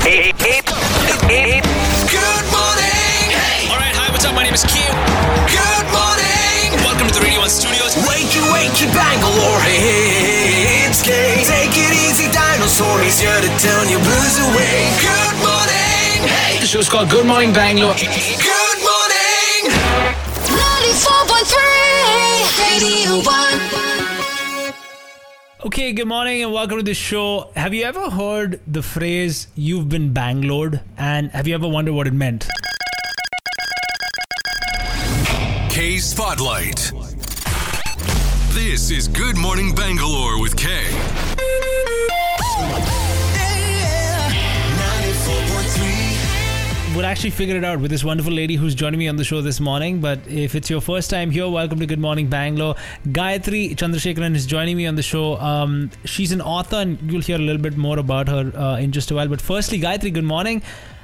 Hey, hey, hey, Good morning. Hey. All right, hi, what's up? My name is Q. Good morning. Welcome to the Radio 1 Studios. Wakey, wakey, Bangalore. Hey, it's Kay. Take it easy, dinosaur. He's here to turn your blues away. Good morning. Hey. The show's called Good Morning Bangalore. Good Okay, good morning and welcome to the show. Have you ever heard the phrase you've been Bangalored and have you ever wondered what it meant? K Spotlight. This is Good Morning Bangalore with K. We'll actually figure it out with this wonderful lady who's joining me on the show this morning. But if it's your first time here, welcome to Good Morning Bangalore. Gayatri Chandrasekharan is joining me on the show. Um, she's an author and you'll hear a little bit more about her uh, in just a while. But firstly, Gayatri, good morning.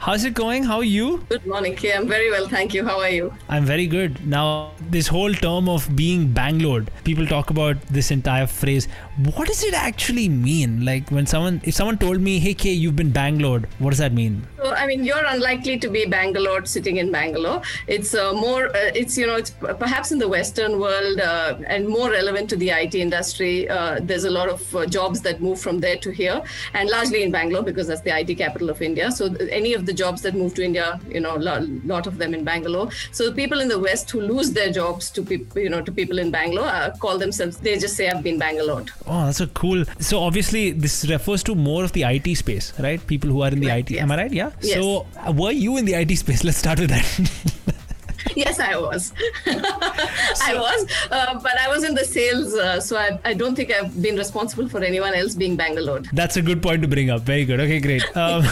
How's it going? How are you? Good morning, Kay. I'm very well, thank you. How are you? I'm very good. Now, this whole term of being Bangalore, people talk about this entire phrase. What does it actually mean? Like when someone, if someone told me, hey, Kay, you've been Bangalore," what does that mean? So, I mean, you're unlikely to be Bangalore sitting in Bangalore. It's uh, more, uh, it's, you know, it's perhaps in the Western world uh, and more relevant to the IT industry. Uh, there's a lot of uh, jobs that move from there to here and largely in Bangalore because that's the IT capital of India. So, any of the jobs that move to India, you know, a lot, lot of them in Bangalore. So, people in the West who lose their jobs to people, you know, to people in Bangalore uh, call themselves, they just say, I've been Bangalored. Oh, that's a cool. So obviously, this refers to more of the IT space, right? People who are in the Correct, IT. Am I right? Yeah. Yes. So were you in the IT space? Let's start with that. Yes, I was. I was, uh, but I was in the sales, uh, so I, I don't think I've been responsible for anyone else being Bangalore. That's a good point to bring up. Very good. Okay, great. Um,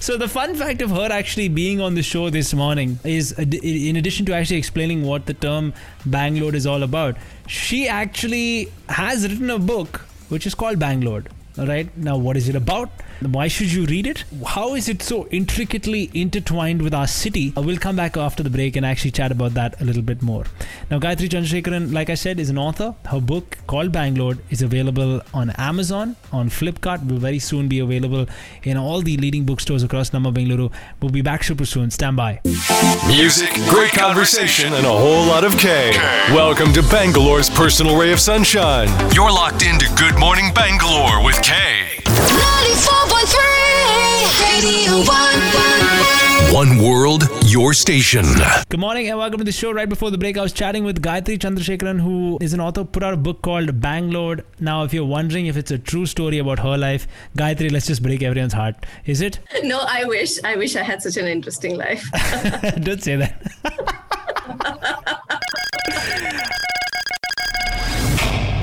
so the fun fact of her actually being on the show this morning is, uh, in addition to actually explaining what the term Bangalore is all about, she actually has written a book which is called Bangalore. All right. Now, what is it about? Why should you read it? How is it so intricately intertwined with our city? Uh, We'll come back after the break and actually chat about that a little bit more. Now, Gayatri Chandrasekharan, like I said, is an author. Her book called Bangalore is available on Amazon, on Flipkart, will very soon be available in all the leading bookstores across Namma Bengaluru. We'll be back super soon. Stand by. Music, great conversation, and a whole lot of K. Welcome to Bangalore's personal ray of sunshine. You're locked into Good Morning Bangalore with K. 94.3 Radio 1. One world, your station. Good morning and welcome to the show. Right before the break, I was chatting with Gayatri Chandrasekharan, who is an author, put out a book called Bangalore. Now, if you're wondering if it's a true story about her life, Gayatri, let's just break everyone's heart. Is it? No, I wish, I wish I had such an interesting life. Don't say that.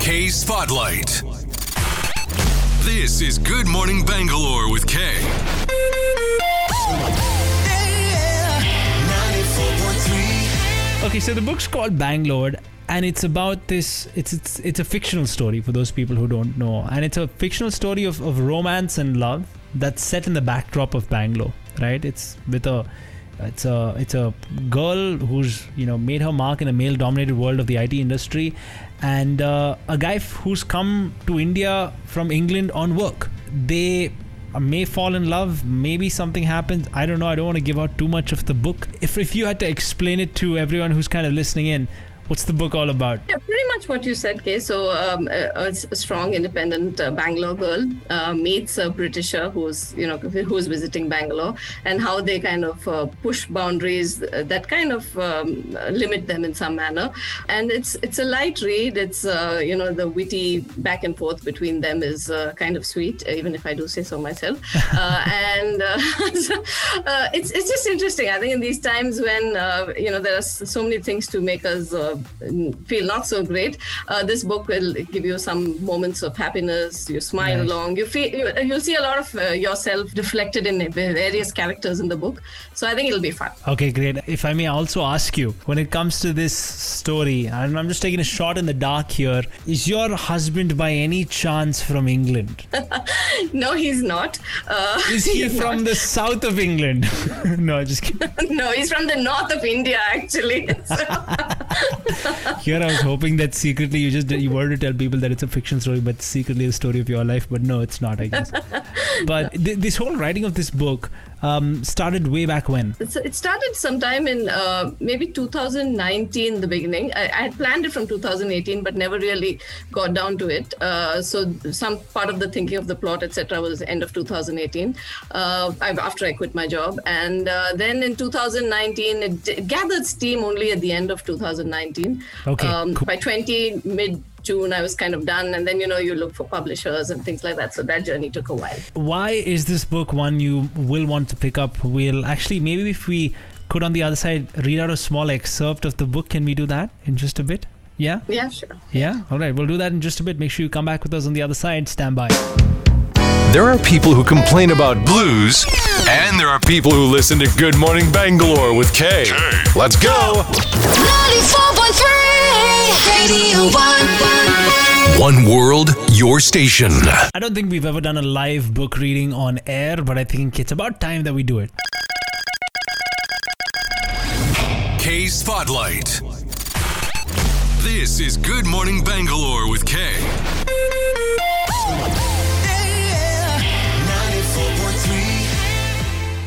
K Spotlight. This is Good Morning Bangalore with K. Okay, so the book's called Bangalore, and it's about this. It's it's it's a fictional story for those people who don't know, and it's a fictional story of, of romance and love that's set in the backdrop of Bangalore. Right? It's with a it's a it's a girl who's you know made her mark in a male-dominated world of the IT industry, and uh, a guy f- who's come to India from England on work. They may fall in love maybe something happens. I don't know. I don't want to give out too much of the book. If, if you had to explain it to everyone who's kind of listening in what's the book all about Yeah, pretty much what you said, Kay. So, um, a, a strong, independent uh, Bangalore girl uh, meets a Britisher who's, you know, who's visiting Bangalore, and how they kind of uh, push boundaries uh, that kind of um, limit them in some manner. And it's it's a light read. It's uh, you know the witty back and forth between them is uh, kind of sweet, even if I do say so myself. uh, and so, it's it's just interesting. I think in these times when uh, you know there are so many things to make us uh, feel not so great, uh, this book will give you some moments of happiness. You smile Nice. along. You feel you, you'll see a lot of uh, yourself reflected in various characters in the book. So I think it'll be fun. okay great if i may also ask you when it comes to this story and i'm just taking a shot in the dark here is your husband by any chance from england No, he's not. Uh, is he from not. the south of england no just kidding no, he's from the north of India, actually. Here I was hoping that secretly you just you wanted to tell people that it's a fiction story, but secretly the story of your life. But no, it's not. I guess. but th- this whole writing of this book um, started way back when. It started sometime in uh, maybe 2019, the beginning. I, I had planned it from 2018, but never really got down to it. Uh, so some part of the thinking of the plot, etc., was end of 2018 uh, I, after I quit my job, and uh, then in 2019 it, it gathered steam only at the end of 2019. Okay, Um, cool. By 20 mid. June, I was kind of done, and then you know you look for publishers and things like that. So that journey took a while. Why is this book one you will want to pick up? We'll actually maybe if we could on the other side read out a small excerpt of the book. Can we do that in just a bit? Yeah. Yeah, sure. Yeah. All right. We'll do that in just a bit. Make sure you come back with us on the other side. Stand by. There are people who complain about blues, and there are people who listen to Good Morning Bangalore with Kay. Let's go! Your station. I don't think we've ever done a live book reading on air, but I think it's about time that we do it. K Spotlight. This is Good Morning Bangalore with Kay.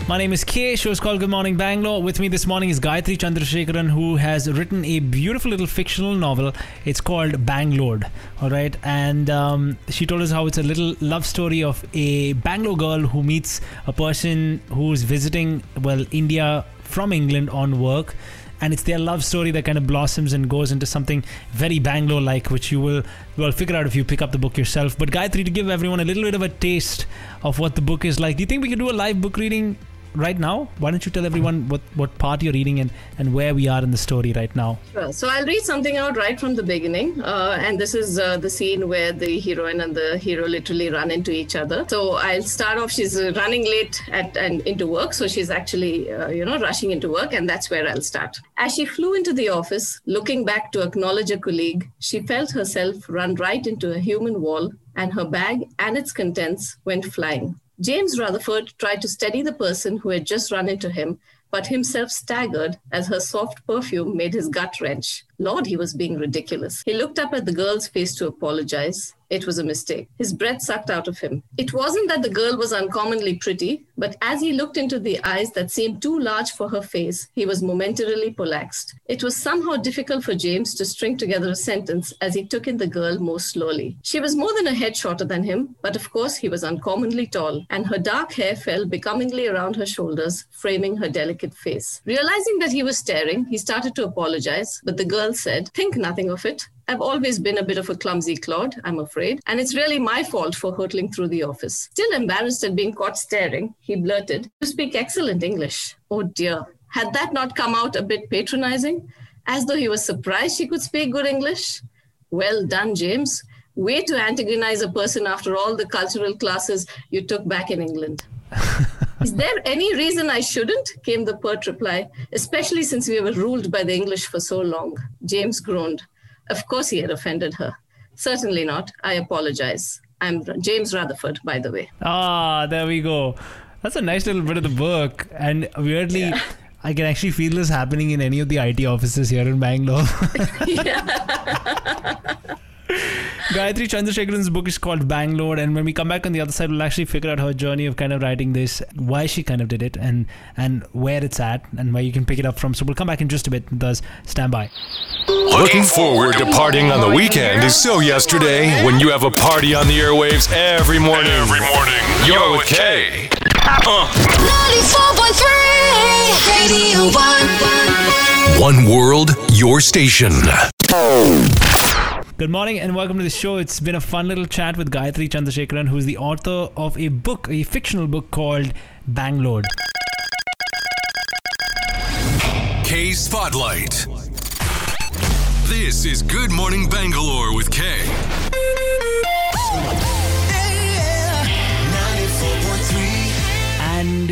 My name is K. Show is called Good Morning Bangalore. With me this morning is Gayatri Chandrasekharan, who has written a beautiful little fictional novel. It's called Bangalore. All right, and um, she told us how it's a little love story of a Bangalore girl who meets a person who's visiting, well, India from England on work. And it's their love story that kind of blossoms and goes into something very Bangalore like, which you will well figure out if you pick up the book yourself. But Gayatri, to give everyone a little bit of a taste of what the book is like, do you think we could do a live book reading right now? Why don't you tell everyone what, what part you're reading and, and where we are in the story right now? Sure. So I'll read something out right from the beginning. Uh, and this is uh, the scene where the heroine and the hero literally run into each other. So I'll start off. She's running late at and into work. So she's actually, uh, you know, rushing into work. And that's where I'll start. As she flew into the office, looking back to acknowledge a colleague, she felt herself run right into a human wall and her bag and its contents went flying. James Rutherford tried to steady the person who had just run into him, but himself staggered as her soft perfume made his gut wrench. Lord, he was being ridiculous. He looked up at the girl's face to apologize. It was a mistake. His breath sucked out of him. It wasn't that the girl was uncommonly pretty, but as he looked into the eyes that seemed too large for her face, he was momentarily polaxed. It was somehow difficult for James to string together a sentence as he took in the girl more slowly. She was more than a head shorter than him, but of course he was uncommonly tall, and her dark hair fell becomingly around her shoulders, framing her delicate face. Realizing that he was staring, he started to apologize, but the girl said, Think nothing of it. I've always been a bit of a clumsy clod, I'm afraid, and it's really my fault for hurtling through the office. Still embarrassed at being caught staring, he blurted, You speak excellent English. Oh dear. Had that not come out a bit patronizing? As though he was surprised she could speak good English? Well done, James. Way to antagonize a person after all the cultural classes you took back in England. Is there any reason I shouldn't? came the pert reply, especially since we were ruled by the English for so long. James groaned. Of course, he had offended her. Certainly not. I apologize. I'm James Rutherford, by the way. Ah, there we go. That's a nice little bit of the book. And weirdly, I can actually feel this happening in any of the IT offices here in Bangalore. Gayatri Chandrasekharan's book is called Bangalore, and when we come back on the other side, we'll actually figure out her journey of kind of writing this, why she kind of did it, and and where it's at, and where you can pick it up from. So we'll come back in just a bit. Thus, stand by. Looking forward to partying on the weekend is so yesterday when you have a party on the airwaves every morning. Every morning. You're with Kay. Uh. 94.3 Radio 1. One world, your station. Good morning and welcome to the show. It's been a fun little chat with Gayatri Chandrasekharan, who's the author of a book, a fictional book called Bangalore. K Spotlight. This is Good Morning Bangalore with Kay.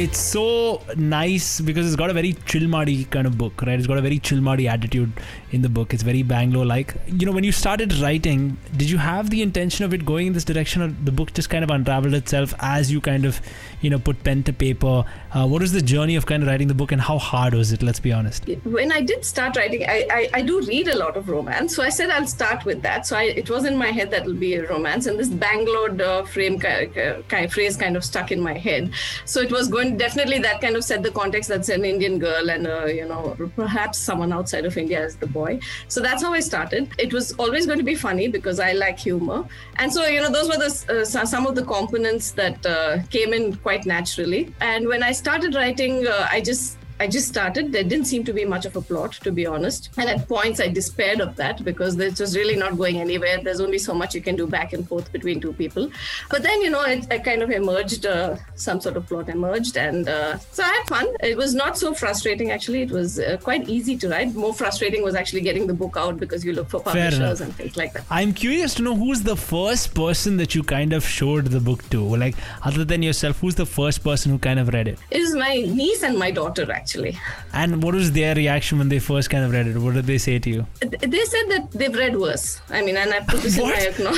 It's so nice because it's got a very chilmadi kind of book right? It's got a very chilmadi attitude in the book. It's very bangalore like you know when you started writing did you have the intention of it going in this direction or the book just kind of unraveled itself as you kind of you know put pen to paper. Uh, what was the journey of kind of writing the book, and how hard was it? Let's be honest. when I did start writing, I, I, I do read a lot of romance. So I said I'll start with that. So I, it was in my head that will be a romance. And this Bangalore uh, frame kind, phrase kind of stuck in my head. So it was going definitely that kind of set the context that's an Indian girl and, you know, perhaps someone outside of India as the boy. So that's how I started. It was always going to be funny because I like humor. And so, you know, those were the, uh, some of the components that uh, came in quite naturally. And when I started writing, uh, I just I just started. There didn't seem to be much of a plot, to be honest. And at points, I despaired of that because it's just really not going anywhere. There's only so much you can do back and forth between two people. But then, you know, it, it kind of emerged, uh, some sort of plot emerged. And uh, so I had fun. It was not so frustrating, actually. It was uh, quite easy to write. More frustrating was actually getting the book out because you look for publishers and things like that. I'm curious to know who's the first person that you kind of showed the book to. Like, other than yourself, who's the first person who kind of read it? It was my niece and my daughter, actually. And what was their reaction when they first kind of read it? What did they say to you? they said that they've read worse. I mean, and I put this in my acknow-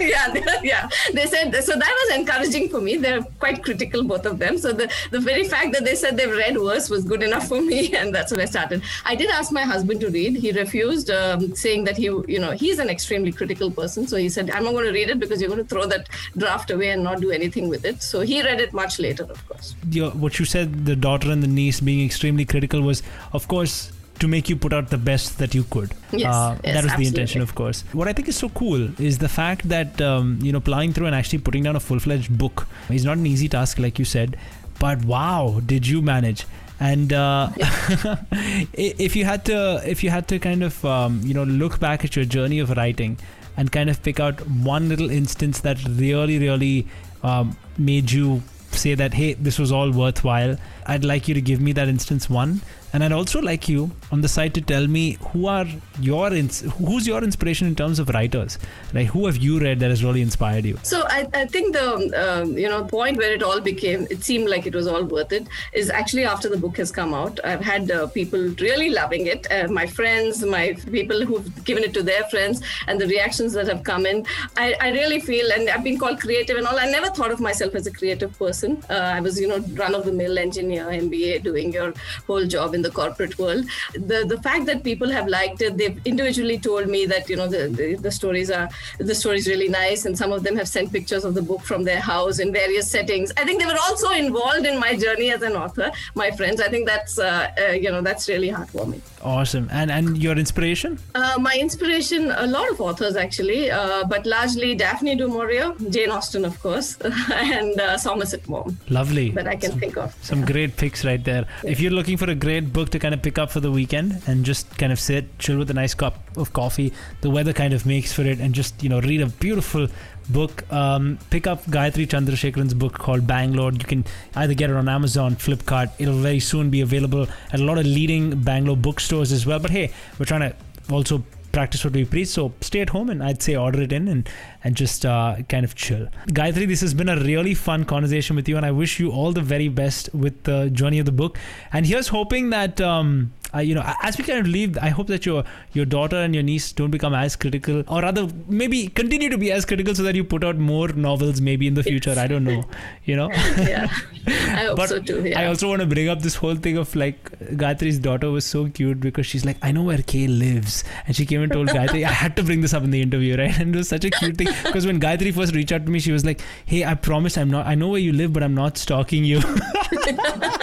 yeah, they, yeah. They said so that was encouraging for me. They're quite critical, both of them. So the the very fact that they said they've read worse was good enough for me, and that's when I started. I did ask my husband to read. He refused, um, saying that he, you know, he's an extremely critical person. So he said, "I'm not going to read it because you're going to throw that draft away and not do anything with it." So he read it much later, of course. Your, what you said, the daughter and the niece being extremely critical, was, of course, to make you put out the best that you could. Yes, yes, that was the intention, of course. What I think is so cool is the fact that um, you know plowing through and actually putting down a full-fledged book is not an easy task, like you said. But wow, did you manage? And uh, i- if you had to, if you had to kind of um, you know look back at your journey of writing and kind of pick out one little instance that really, really um, made you say that hey, this was all worthwhile. I'd like you to give me that instance one, and I'd also like you on the side to tell me who are your ins- who's your inspiration in terms of writers. Like who have you read that has really inspired you? So I, I think the um, you know point where it all became it seemed like it was all worth it is actually after the book has come out. I've had uh, people really loving it. Uh, my friends, my people who've given it to their friends, and the reactions that have come in. I, I really feel, and I've been called creative and all. I never thought of myself as a creative person. Uh, I was you know run of the mill engineer, MBA, doing your whole job in the corporate world. The the fact that people have liked it, they've individually told me that you know the, the, the stories are the stories really nice, and some of them have sent pictures of the book from their house in various settings. I think they were also involved in my journey as an author. My friends, I think that's uh, uh, you know that's really heartwarming. Awesome. And and your inspiration? Uh, my inspiration, a lot of authors actually, uh, but largely Daphne du Maurier, Jane Austen, of course, and uh, Somerset Maugham Lovely. that I can think of. Some great picks right there. If you're looking for a great book to kind of pick up for the weekend and just kind of sit, chill with a nice cup of coffee, the weather kind of makes for it, and just you know read a beautiful book. Um, pick up Gayatri Chandrasekharan's book called Bangalore. You can either get it on Amazon, Flipkart. It'll very soon be available at a lot of leading Bangalore bookstores as well. But hey, we're trying to also practice what we preach. So stay at home and I'd say order it in and and just uh, kind of chill. Gayatri, this has been a really fun conversation with you, and I wish you all the very best with the journey of the book. And here's hoping that. Um, uh, you know, as we kind of leave, I hope that your your daughter and your niece don't become as critical, or rather, maybe continue to be as critical, so that you put out more novels, maybe in the future. I don't know, you know. Yeah, I hope But so too. Yeah. I also want to bring up this whole thing of like Gayatri's daughter was so cute because she's like, I know where Kay lives. And she came and told Gayatri, I had to bring this up in the interview, right? And it was such a cute thing because when Gayatri first reached out to me, she was like, Hey, I promise I'm not, I know where you live, but I'm not stalking you.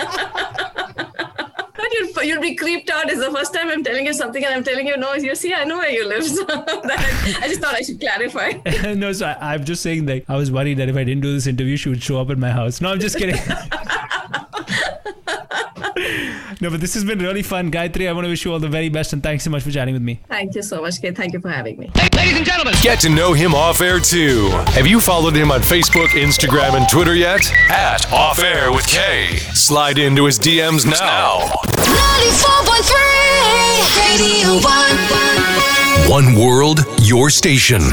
But you'll, you'll be creeped out. It's the first time I'm telling you something, and I'm telling you, no, you see, I know where you live. So that, I just thought I should clarify. no, so I, I'm just saying that I was worried that if I didn't do this interview, she would show up at my house. No, I'm just kidding. no, but this has been really fun. Gayatri, I want to wish you all the very best and thanks so much for chatting with me. Thank you so much, Kate. Thank you for having me. Ladies and gentlemen, Get to know him off air too. Have you followed him on Facebook, Instagram, and Twitter yet? At Off Air with K. Slide into his DMs now. 94.3 Radio 1. One world, your station.